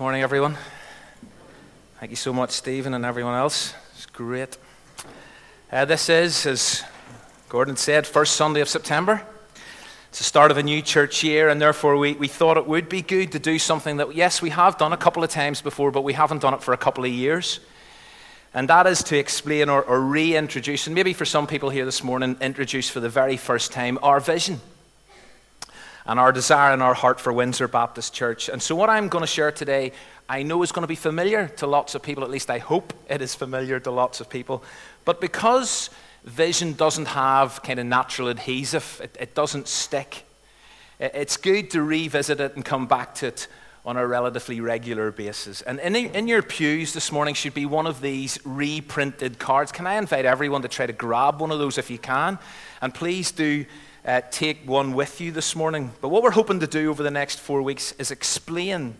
Morning, everyone. Thank you so much, Stephen, and everyone else. It's great. Uh, this is, as Gordon said, first Sunday of September. It's the start of a new church year, and therefore we, we thought it would be good to do something that, yes, we have done a couple of times before, but we haven't done it for a couple of years. And that is to explain or, or reintroduce, and maybe for some people here this morning, introduce for the very first time our vision and our desire in our heart for Windsor Baptist Church. And so, what I'm going to share today, I know is going to be familiar to lots of people, at least I hope it is familiar to lots of people. But because vision doesn't have kind of natural adhesive, it, it doesn't stick, it's good to revisit it and come back to it on a relatively regular basis. And in, in your pews this morning should be one of these reprinted cards. Can I invite everyone to try to grab one of those if you can? And please do uh, take one with you this morning. But what we're hoping to do over the next four weeks is explain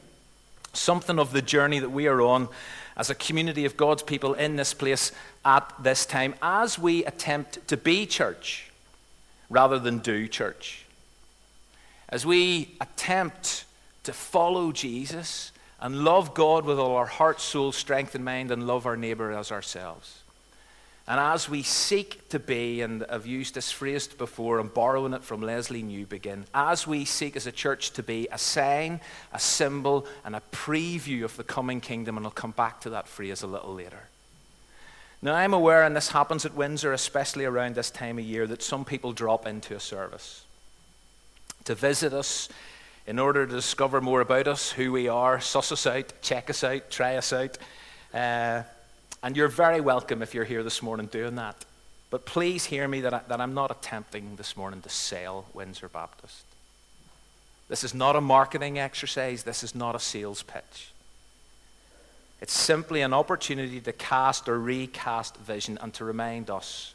something of the journey that we are on as a community of God's people in this place at this time as we attempt to be church rather than do church. As we attempt to follow Jesus and love God with all our heart, soul, strength, and mind, and love our neighbor as ourselves. And as we seek to be, and I've used this phrase before, I'm borrowing it from Lesslie Newbigin, as we seek as a church to be a sign, a symbol, and a preview of the coming kingdom, and I'll come back to that phrase a little later. Now, I'm aware, and this happens at Windsor, especially around this time of year, that some people drop into a service to visit us in order to discover more about us, who we are, suss us out, check us out, try us out. Uh, and you're very welcome if you're here this morning doing that. But please hear me that, I, that I'm not attempting this morning to sell Windsor Baptist. This is not a marketing exercise, this is not a sales pitch. It's simply an opportunity to cast or recast vision and to remind us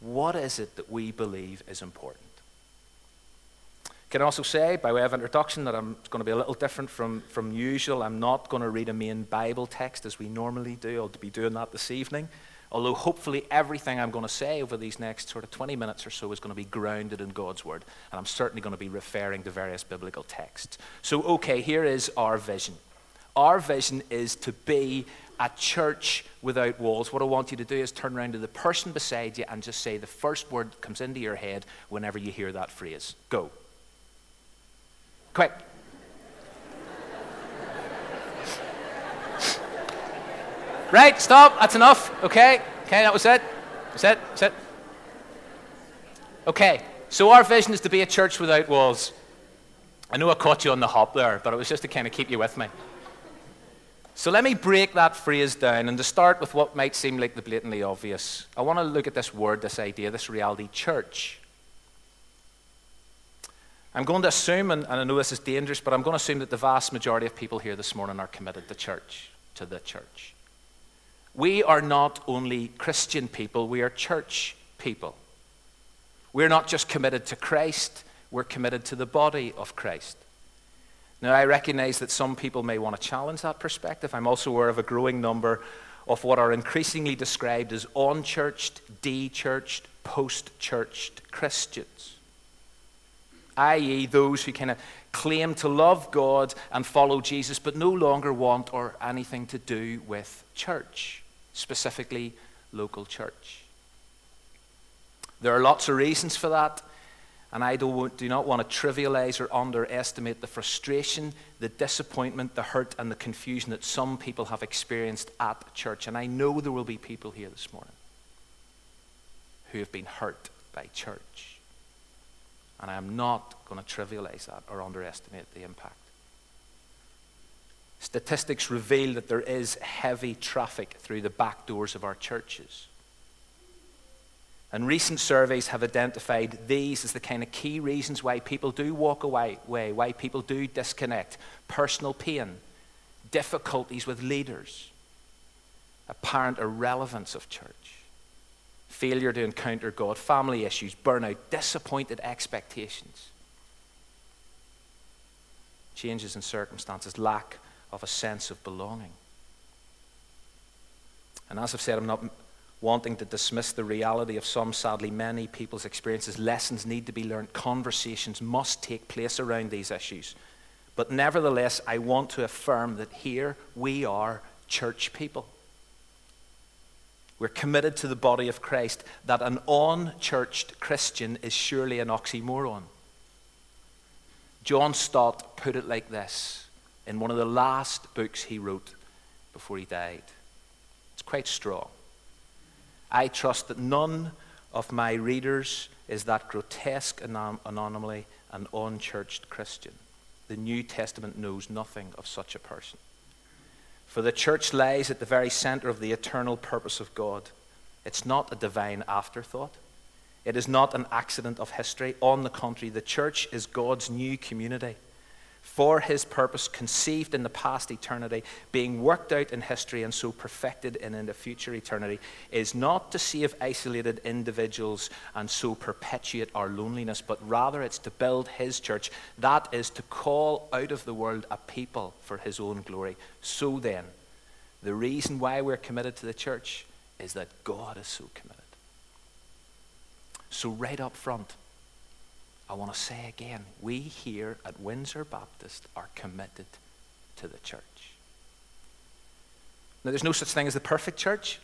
what is it that we believe is important. Can also say, by way of introduction, that I'm going to be a little different from, from usual. I'm not going to read a main Bible text as we normally do. I'll be doing that this evening. Although, hopefully, everything I'm going to say over these next sort of 20 minutes or so is going to be grounded in God's Word. And I'm certainly going to be referring to various biblical texts. So, okay, here is our vision. Our vision is to be a church without walls. What I want you to do is turn around to the person beside you and just say the first word that comes into your head whenever you hear that phrase. Go. Quick. right, stop. That's enough. Okay. Okay, that was it. That's it. That's it. Okay, so our vision is to be a church without walls. I know I caught you on the hop there, but it was just to kind of keep you with me. So let me break that phrase down and to start with what might seem like the blatantly obvious. I want to look at this word, this idea, this reality, church. I'm going to assume, and, I know this is dangerous, but I'm going to assume that the vast majority of people here this morning are committed to church, to the church. We are not only Christian people, we are church people. We're not just committed to Christ, we're committed to the body of Christ. Now, I recognize that some people may want to challenge that perspective. I'm also aware of a growing number of what are increasingly described as unchurched, de-churched, post-churched Christians i.e., those who kind of claim to love God and follow Jesus, but no longer want or anything to do with church, specifically local church. There are lots of reasons for that, and I do not want to trivialize or underestimate the frustration, the disappointment, the hurt, and the confusion that some people have experienced at church. And I know there will be people here this morning who have been hurt by church. And I am not going to trivialize that or underestimate the impact. Statistics reveal that there is heavy traffic through the back doors of our churches. And recent surveys have identified these as the kind of key reasons why people do walk away, why people do disconnect personal pain, difficulties with leaders, apparent irrelevance of church failure to encounter God, family issues, burnout, disappointed expectations, changes in circumstances, lack of a sense of belonging. And as I've said, I'm not wanting to dismiss the reality of some, sadly, many people's experiences. Lessons need to be learned, conversations must take place around these issues. But nevertheless, I want to affirm that here we are church people. We're committed to the body of Christ, that an unchurched Christian is surely an oxymoron. John Stott put it like this in one of the last books he wrote before he died. It's quite strong. I trust that none of my readers is that grotesque anomaly, an unchurched Christian. The New Testament knows nothing of such a person. For the church lies at the very center of the eternal purpose of God. It's not a divine afterthought. It is not an accident of history. On the contrary, the church is God's new community for his purpose, conceived in the past eternity, being worked out in history, and so perfected in, in the future eternity, is not to save isolated individuals and so perpetuate our loneliness, but rather it's to build his church. That is to call out of the world a people for his own glory. So then, the reason why we're committed to the church is that God is so committed. So, right up front, I want to say again, we here at Windsor Baptist are committed to the church. Now, there's no such thing as the perfect church.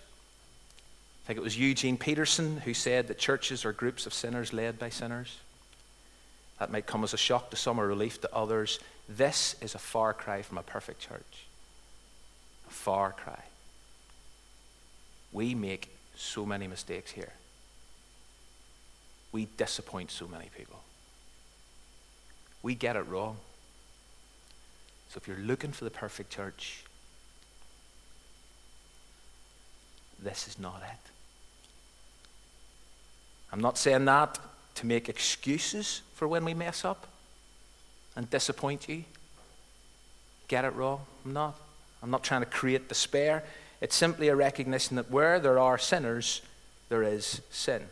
I think it was Eugene Peterson who said that churches are groups of sinners led by sinners. That might come as a shock to some or relief to others. This is a far cry from a perfect church. A far cry. We make so many mistakes here. We disappoint so many people we get it wrong. So if you're looking for the perfect church, this is not it. I'm not saying that to make excuses for when we mess up and disappoint you. Get it wrong. I'm not. I'm not trying to create despair. It's simply a recognition that where there are sinners, there is sin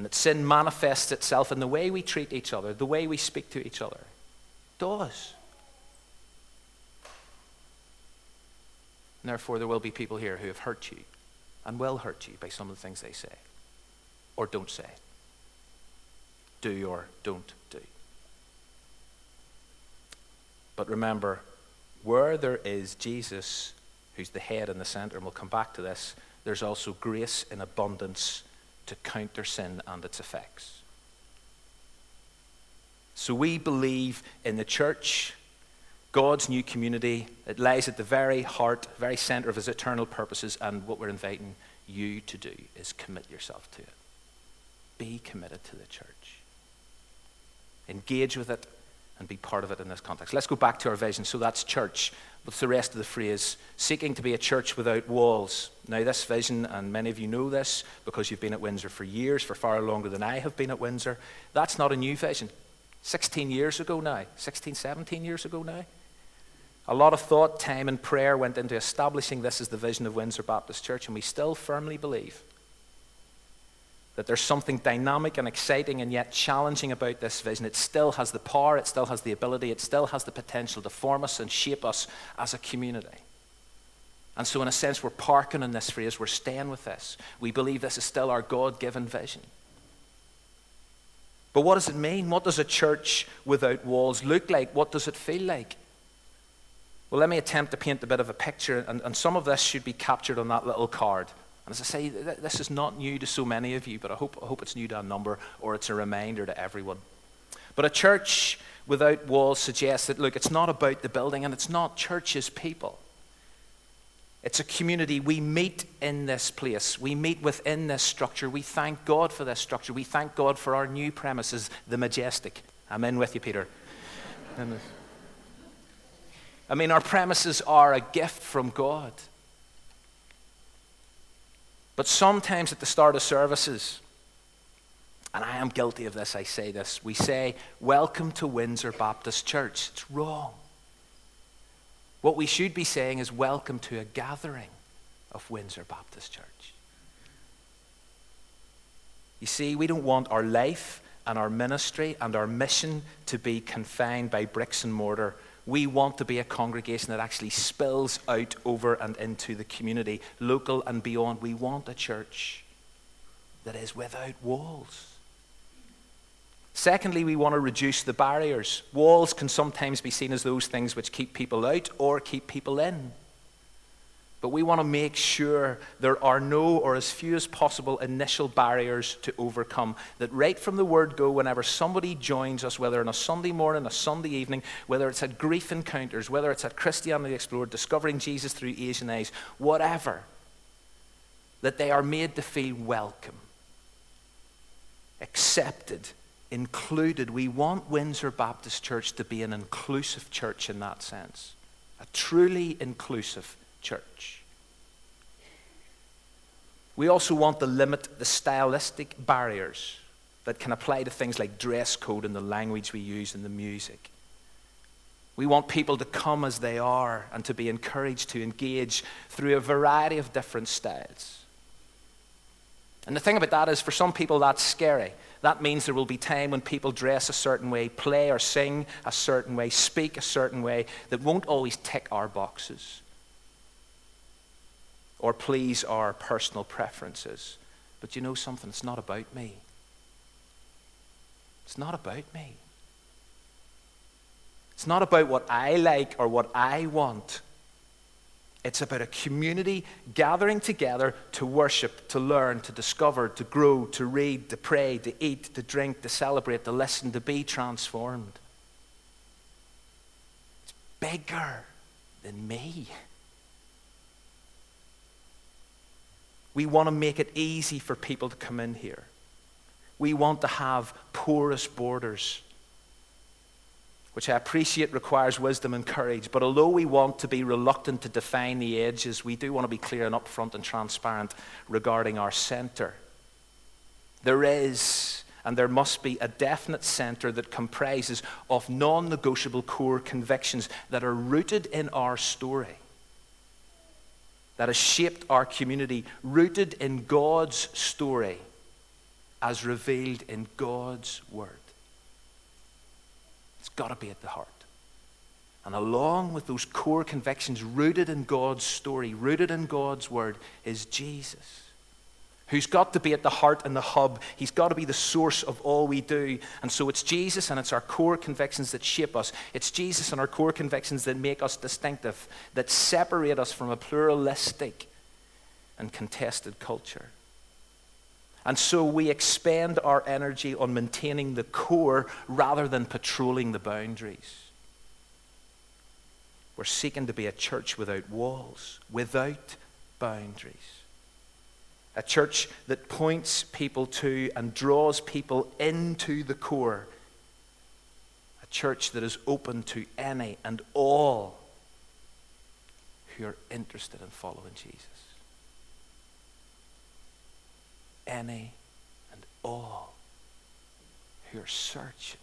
and that sin manifests itself in the way we treat each other, the way we speak to each other. It does. And therefore, there will be people here who have hurt you and will hurt you by some of the things they say or don't say. Do or don't do. But remember, where there is Jesus, who's the head and the center, and we'll come back to this, there's also grace in abundance to counter sin and its effects. So we believe in the church, God's new community. It lies at the very heart, very center of his eternal purposes, and what we're inviting you to do is commit yourself to it. Be committed to the church. Engage with it and be part of it in this context. Let's go back to our vision. So that's church. What's the rest of the phrase? Seeking to be a church without walls. Now, this vision, and many of you know this because you've been at Windsor for years, for far longer than I have been at Windsor, that's not a new vision. 16 years ago now, 16, 17 years ago now. A lot of thought, time, and prayer went into establishing this as the vision of Windsor Baptist Church, and we still firmly believe that there's something dynamic and exciting and yet challenging about this vision. It still has the power, it still has the ability, it still has the potential to form us and shape us as a community. And so, in a sense, we're parking on this phrase, we're staying with this. We believe this is still our God given vision. But what does it mean? What does a church without walls look like? What does it feel like? Well, let me attempt to paint a bit of a picture, and, and some of this should be captured on that little card. And as I say, this is not new to so many of you, but I hope, I hope it's new to a number or it's a reminder to everyone. But a church without walls suggests that, look, it's not about the building and it's not churches, people. It's a community. We meet in this place. We meet within this structure. We thank God for this structure. We thank God for our new premises, the majestic. I'm in with you, Peter. I mean, our premises are a gift from God. But sometimes at the start of services, and I am guilty of this, I say this, we say, Welcome to Windsor Baptist Church. It's wrong. What we should be saying is, Welcome to a gathering of Windsor Baptist Church. You see, we don't want our life and our ministry and our mission to be confined by bricks and mortar we want to be a congregation that actually spills out over and into the community, local and beyond. We want a church that is without walls. Secondly, we want to reduce the barriers. Walls can sometimes be seen as those things which keep people out or keep people in. But we want to make sure there are no or as few as possible initial barriers to overcome. That right from the word go, whenever somebody joins us, whether on a Sunday morning, a Sunday evening, whether it's at grief encounters, whether it's at Christianity Explored, discovering Jesus through Asian eyes, whatever, that they are made to feel welcome, accepted, included. We want Windsor Baptist Church to be an inclusive church in that sense, a truly inclusive church. We also want to limit the stylistic barriers that can apply to things like dress code and the language we use in the music. We want people to come as they are and to be encouraged to engage through a variety of different styles. And the thing about that is, for some people, that's scary. That means there will be time when people dress a certain way, play or sing a certain way, speak a certain way that won't always tick our boxes or please our personal preferences. But you know something? It's not about me. It's not about me. It's not about what I like or what I want. It's about a community gathering together to worship, to learn, to discover, to grow, to read, to pray, to eat, to drink, to celebrate, to listen, to be transformed. It's bigger than me. We want to make it easy for people to come in here. We want to have porous borders, which I appreciate requires wisdom and courage. But although we want to be reluctant to define the edges, we do want to be clear and upfront and transparent regarding our center. There is and there must be a definite center that comprises of non negotiable core convictions that are rooted in our story that has shaped our community, rooted in God's story as revealed in God's Word. It's got to be at the heart. And along with those core convictions rooted in God's story, rooted in God's Word, is Jesus who's got to be at the heart and the hub. He's got to be the source of all we do. And so it's Jesus and it's our core convictions that shape us. It's Jesus and our core convictions that make us distinctive, that separate us from a pluralistic and contested culture. And so we expend our energy on maintaining the core rather than patrolling the boundaries. We're seeking to be a church without walls, without boundaries. A church that points people to and draws people into the core. A church that is open to any and all who are interested in following Jesus. Any and all who are searching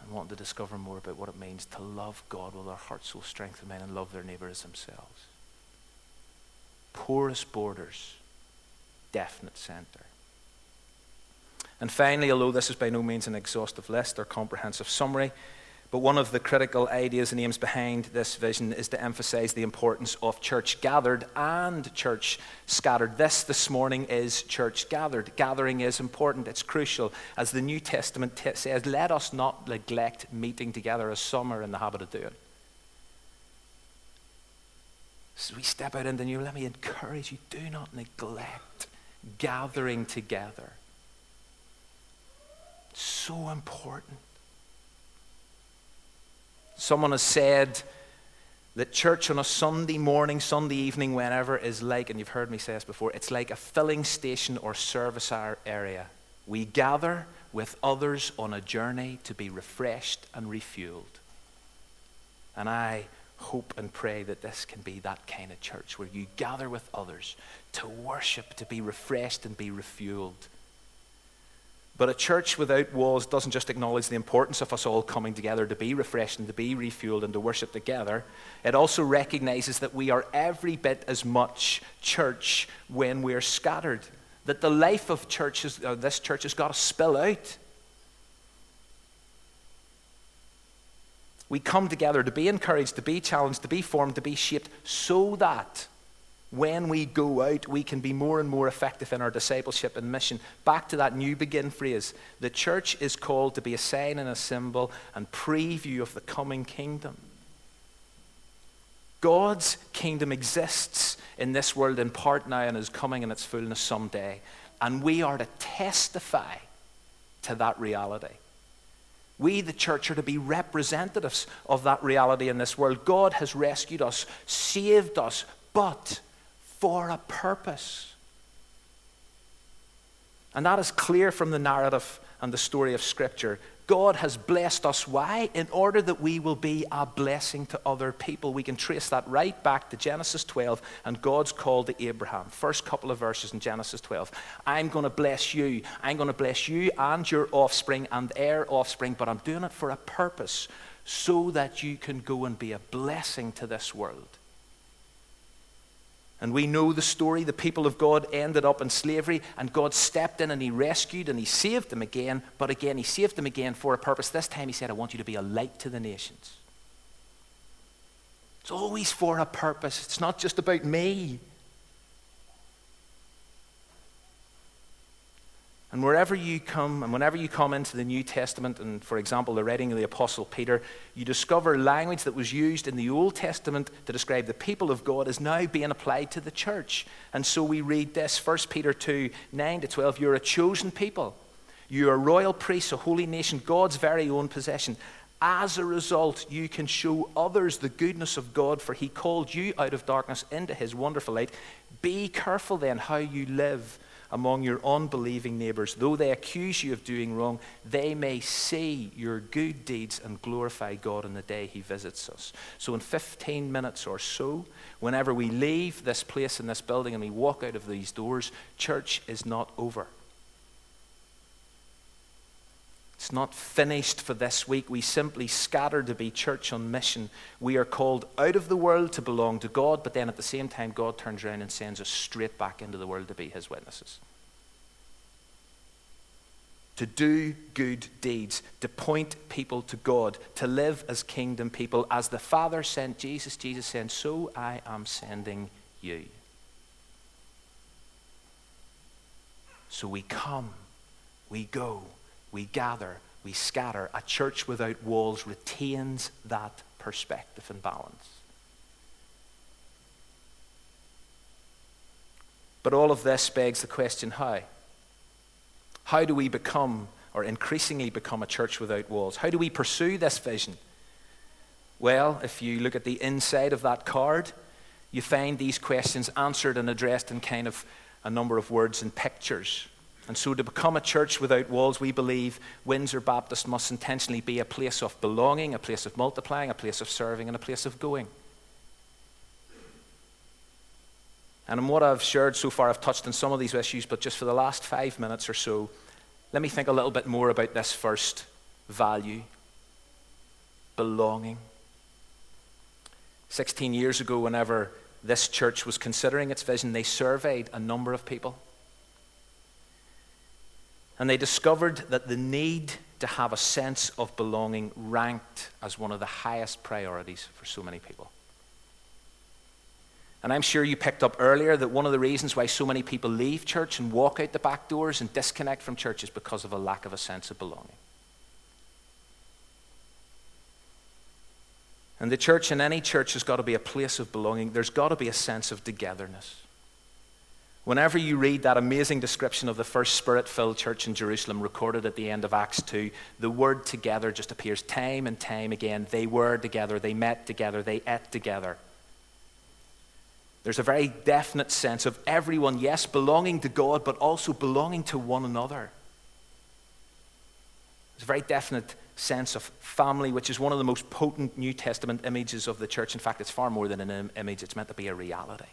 and want to discover more about what it means to love God with their heart, soul, strength, and mind, and love their neighbor as themselves porous borders, definite center. And finally, although this is by no means an exhaustive list or comprehensive summary, but one of the critical ideas and aims behind this vision is to emphasize the importance of church gathered and church scattered. This, this morning, is church gathered. Gathering is important, it's crucial. As the New Testament says, let us not neglect meeting together as some are in the habit of doing. As we step out into new, let me encourage you do not neglect gathering together. So important. Someone has said that church on a Sunday morning, Sunday evening, whenever, is like, and you've heard me say this before, it's like a filling station or service area. We gather with others on a journey to be refreshed and refueled. And I hope and pray that this can be that kind of church where you gather with others to worship, to be refreshed and be refueled. But a church without walls doesn't just acknowledge the importance of us all coming together to be refreshed and to be refueled and to worship together. It also recognizes that we are every bit as much church when we're scattered. That the life of churches, uh, this church has got to spill out. We come together to be encouraged, to be challenged, to be formed, to be shaped, so that when we go out, we can be more and more effective in our discipleship and mission. Back to that Newbigin phrase the church is called to be a sign and a symbol and preview of the coming kingdom. God's kingdom exists in this world in part now and is coming in its fullness someday. And we are to testify to that reality. We, the church, are to be representatives of that reality in this world. God has rescued us, saved us, but for a purpose. And that is clear from the narrative and the story of Scripture. God has blessed us. Why? In order that we will be a blessing to other people. We can trace that right back to Genesis 12 and God's call to Abraham. First couple of verses in Genesis 12. I'm going to bless you. I'm going to bless you and your offspring and their offspring, but I'm doing it for a purpose so that you can go and be a blessing to this world. And we know the story. The people of God ended up in slavery, and God stepped in and He rescued and He saved them again. But again, He saved them again for a purpose. This time He said, I want you to be a light to the nations. It's always for a purpose. It's not just about me. And wherever you come, and whenever you come into the New Testament, and for example, the writing of the Apostle Peter, you discover language that was used in the Old Testament to describe the people of God is now being applied to the church. And so we read this 1 Peter 2 9 to 12. You're a chosen people, you're a royal priest, a holy nation, God's very own possession. As a result, you can show others the goodness of God, for He called you out of darkness into His wonderful light. Be careful then how you live among your unbelieving neighbors. Though they accuse you of doing wrong, they may see your good deeds and glorify God on the day He visits us. So, in 15 minutes or so, whenever we leave this place in this building and we walk out of these doors, church is not over. It's not finished for this week. We simply scatter to be church on mission. We are called out of the world to belong to God, but then at the same time, God turns around and sends us straight back into the world to be his witnesses. To do good deeds, to point people to God, to live as kingdom people. As the Father sent Jesus, Jesus sent, So I am sending you. So we come, we go we gather, we scatter. A church without walls retains that perspective and balance. But all of this begs the question how? How do we become, or increasingly become, a church without walls? How do we pursue this vision? Well, if you look at the inside of that card, you find these questions answered and addressed in kind of a number of words and pictures. And so, to become a church without walls, we believe Windsor Baptist must intentionally be a place of belonging, a place of multiplying, a place of serving, and a place of going. And in what I've shared so far, I've touched on some of these issues, but just for the last five minutes or so, let me think a little bit more about this first value belonging. 16 years ago, whenever this church was considering its vision, they surveyed a number of people. And they discovered that the need to have a sense of belonging ranked as one of the highest priorities for so many people. And I'm sure you picked up earlier that one of the reasons why so many people leave church and walk out the back doors and disconnect from church is because of a lack of a sense of belonging. And the church, in any church, has got to be a place of belonging. There's got to be a sense of togetherness. Whenever you read that amazing description of the first spirit filled church in Jerusalem recorded at the end of Acts 2, the word together just appears time and time again. They were together, they met together, they ate together. There's a very definite sense of everyone, yes, belonging to God, but also belonging to one another. There's a very definite sense of family, which is one of the most potent New Testament images of the church. In fact, it's far more than an image, it's meant to be a reality.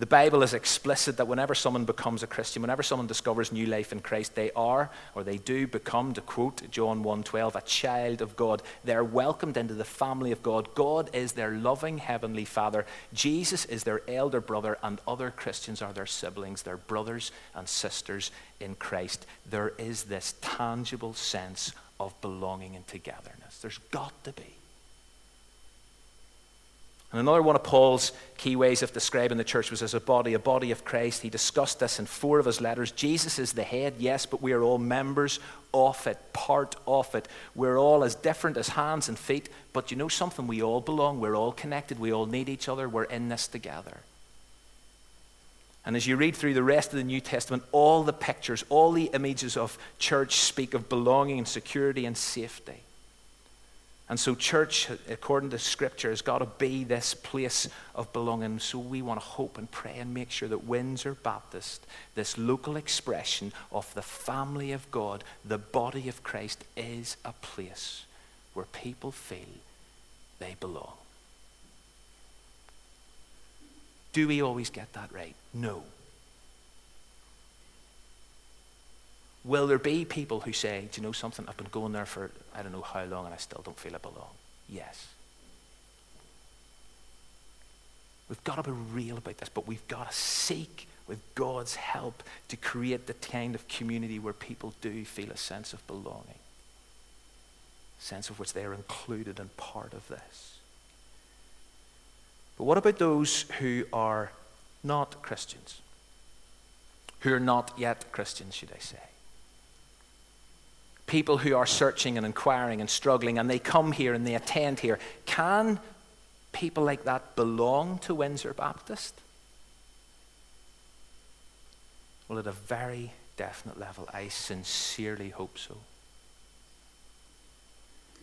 The Bible is explicit that whenever someone becomes a Christian, whenever someone discovers new life in Christ, they are or they do become, to quote John 1:12, a child of God. They're welcomed into the family of God. God is their loving heavenly Father. Jesus is their elder brother, and other Christians are their siblings, their brothers and sisters in Christ. There is this tangible sense of belonging and togetherness. There's got to be. And another one of Paul's key ways of describing the church was as a body, a body of Christ. He discussed this in four of his letters. Jesus is the head, yes, but we are all members of it, part of it. We're all as different as hands and feet, but you know something? We all belong. We're all connected. We all need each other. We're in this together. And as you read through the rest of the New Testament, all the pictures, all the images of church speak of belonging and security and safety. And so, church, according to Scripture, has got to be this place of belonging. So, we want to hope and pray and make sure that Windsor Baptist, this local expression of the family of God, the body of Christ, is a place where people feel they belong. Do we always get that right? No. Will there be people who say, Do you know something? I've been going there for I don't know how long and I still don't feel I belong? Yes. We've got to be real about this, but we've got to seek with God's help to create the kind of community where people do feel a sense of belonging, a sense of which they are included and part of this. But what about those who are not Christians? Who are not yet Christians, should I say? People who are searching and inquiring and struggling, and they come here and they attend here. Can people like that belong to Windsor Baptist? Well, at a very definite level, I sincerely hope so.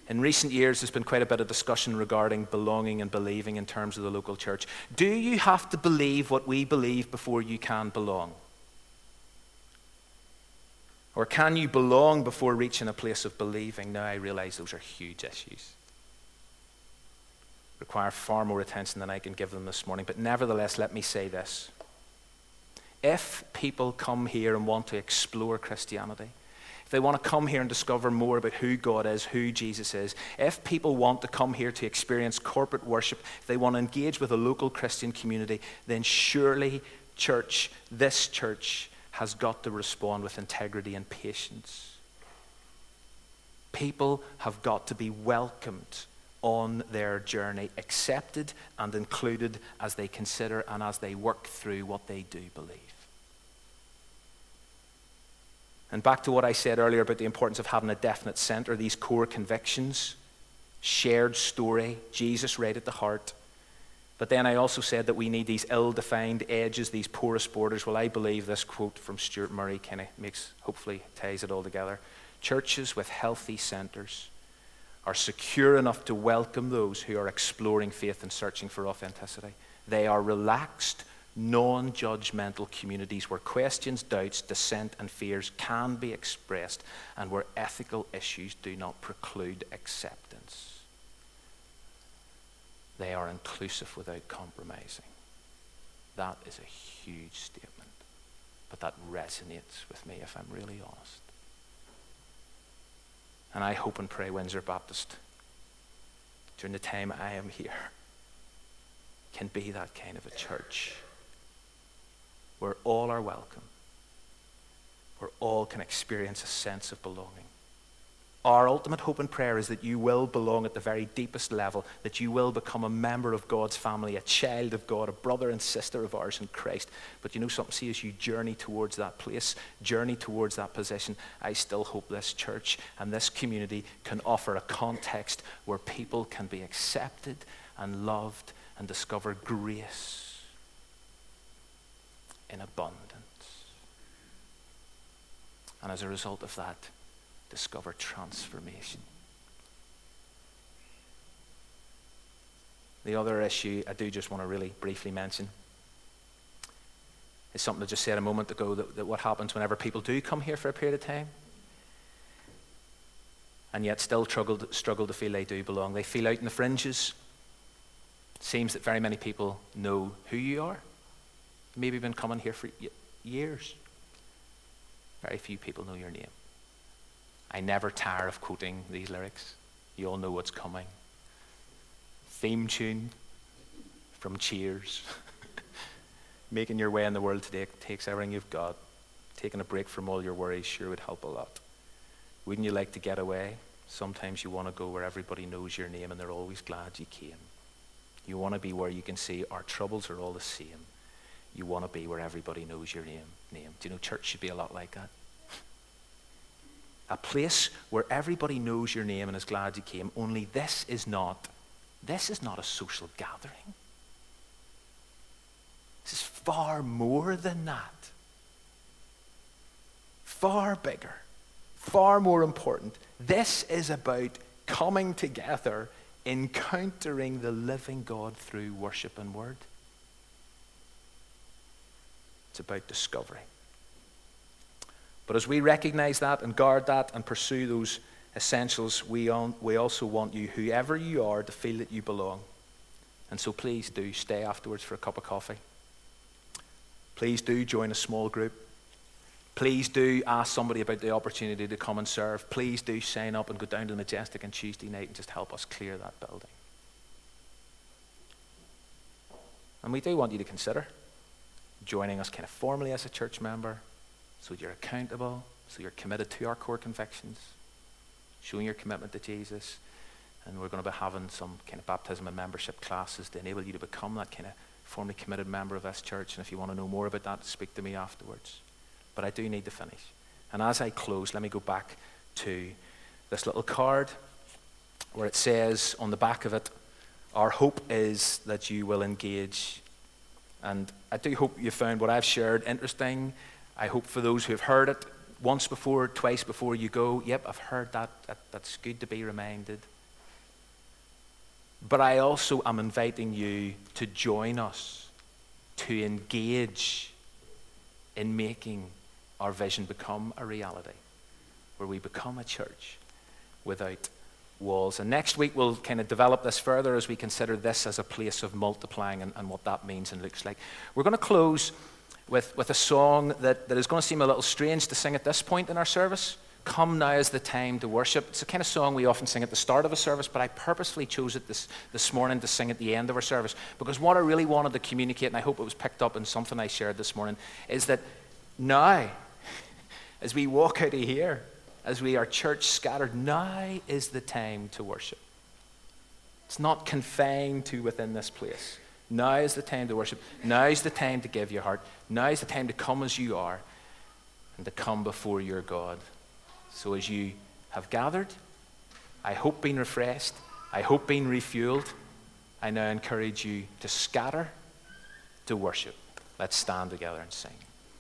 In recent years, there's been quite a bit of discussion regarding belonging and believing in terms of the local church. Do you have to believe what we believe before you can belong? Or can you belong before reaching a place of believing? Now I realize those are huge issues. Require far more attention than I can give them this morning. But nevertheless, let me say this. If people come here and want to explore Christianity, if they want to come here and discover more about who God is, who Jesus is, if people want to come here to experience corporate worship, if they want to engage with a local Christian community, then surely, church, this church, has got to respond with integrity and patience. People have got to be welcomed on their journey, accepted and included as they consider and as they work through what they do believe. And back to what I said earlier about the importance of having a definite center, these core convictions, shared story, Jesus right at the heart, but then I also said that we need these ill defined edges, these porous borders. Well, I believe this quote from Stuart Murray kind of makes, hopefully, ties it all together. Churches with healthy centers are secure enough to welcome those who are exploring faith and searching for authenticity. They are relaxed, non judgmental communities where questions, doubts, dissent, and fears can be expressed and where ethical issues do not preclude acceptance. They are inclusive without compromising. That is a huge statement, but that resonates with me if I'm really honest. And I hope and pray Windsor Baptist, during the time I am here, can be that kind of a church where all are welcome, where all can experience a sense of belonging our ultimate hope and prayer is that you will belong at the very deepest level, that you will become a member of God's family, a child of God, a brother and sister of ours in Christ. But you know something? See, as you journey towards that place, journey towards that position, I still hope this church and this community can offer a context where people can be accepted and loved and discover grace in abundance. And as a result of that, discover transformation. The other issue I do just want to really briefly mention is something I just said a moment ago that, that what happens whenever people do come here for a period of time and yet still struggle, struggle to feel they do belong. They feel out in the fringes. It seems that very many people know who you are. Maybe you've been coming here for years. Very few people know your name. I never tire of quoting these lyrics. You all know what's coming. Theme tune from Cheers. Making your way in the world today takes everything you've got. Taking a break from all your worries sure would help a lot. Wouldn't you like to get away? Sometimes you want to go where everybody knows your name and they're always glad you came. You want to be where you can see our troubles are all the same. You want to be where everybody knows your name. name. Do you know church should be a lot like that? A place where everybody knows your name and is glad you came. Only this is not, this is not a social gathering. This is far more than that. Far bigger, far more important. This is about coming together, encountering the living God through worship and word. It's about discovery. But as we recognize that and guard that and pursue those essentials, we, on, we also want you, whoever you are, to feel that you belong. And so please do stay afterwards for a cup of coffee. Please do join a small group. Please do ask somebody about the opportunity to come and serve. Please do sign up and go down to the Majestic on Tuesday night and just help us clear that building. And we do want you to consider joining us kind of formally as a church member so you're accountable, so you're committed to our core convictions, showing your commitment to Jesus. And we're going to be having some kind of baptism and membership classes to enable you to become that kind of formally committed member of this church. And if you want to know more about that, speak to me afterwards. But I do need to finish. And as I close, let me go back to this little card where it says on the back of it, Our hope is that you will engage. And I do hope you found what I've shared interesting. I hope for those who have heard it once before, twice before you go, yep, I've heard that. that that's good to be reminded. But I also am inviting you to join us, to engage in making our vision become a reality, where we become a church without walls. And next week, we'll kind of develop this further as we consider this as a place of multiplying and, and what that means and looks like. We're going to close with, with a song that, that is going to seem a little strange to sing at this point in our service. Come now is the time to worship. It's the kind of song we often sing at the start of a service, but I purposefully chose it this, this morning to sing at the end of our service because what I really wanted to communicate, and I hope it was picked up in something I shared this morning, is that now, as we walk out of here, as we are church scattered, now is the time to worship. It's not confined to within this place. Now is the time to worship. Now is the time to give your heart. Now is the time to come as you are and to come before your God. So as you have gathered, I hope being refreshed, I hope being refueled, I now encourage you to scatter to worship. Let's stand together and sing.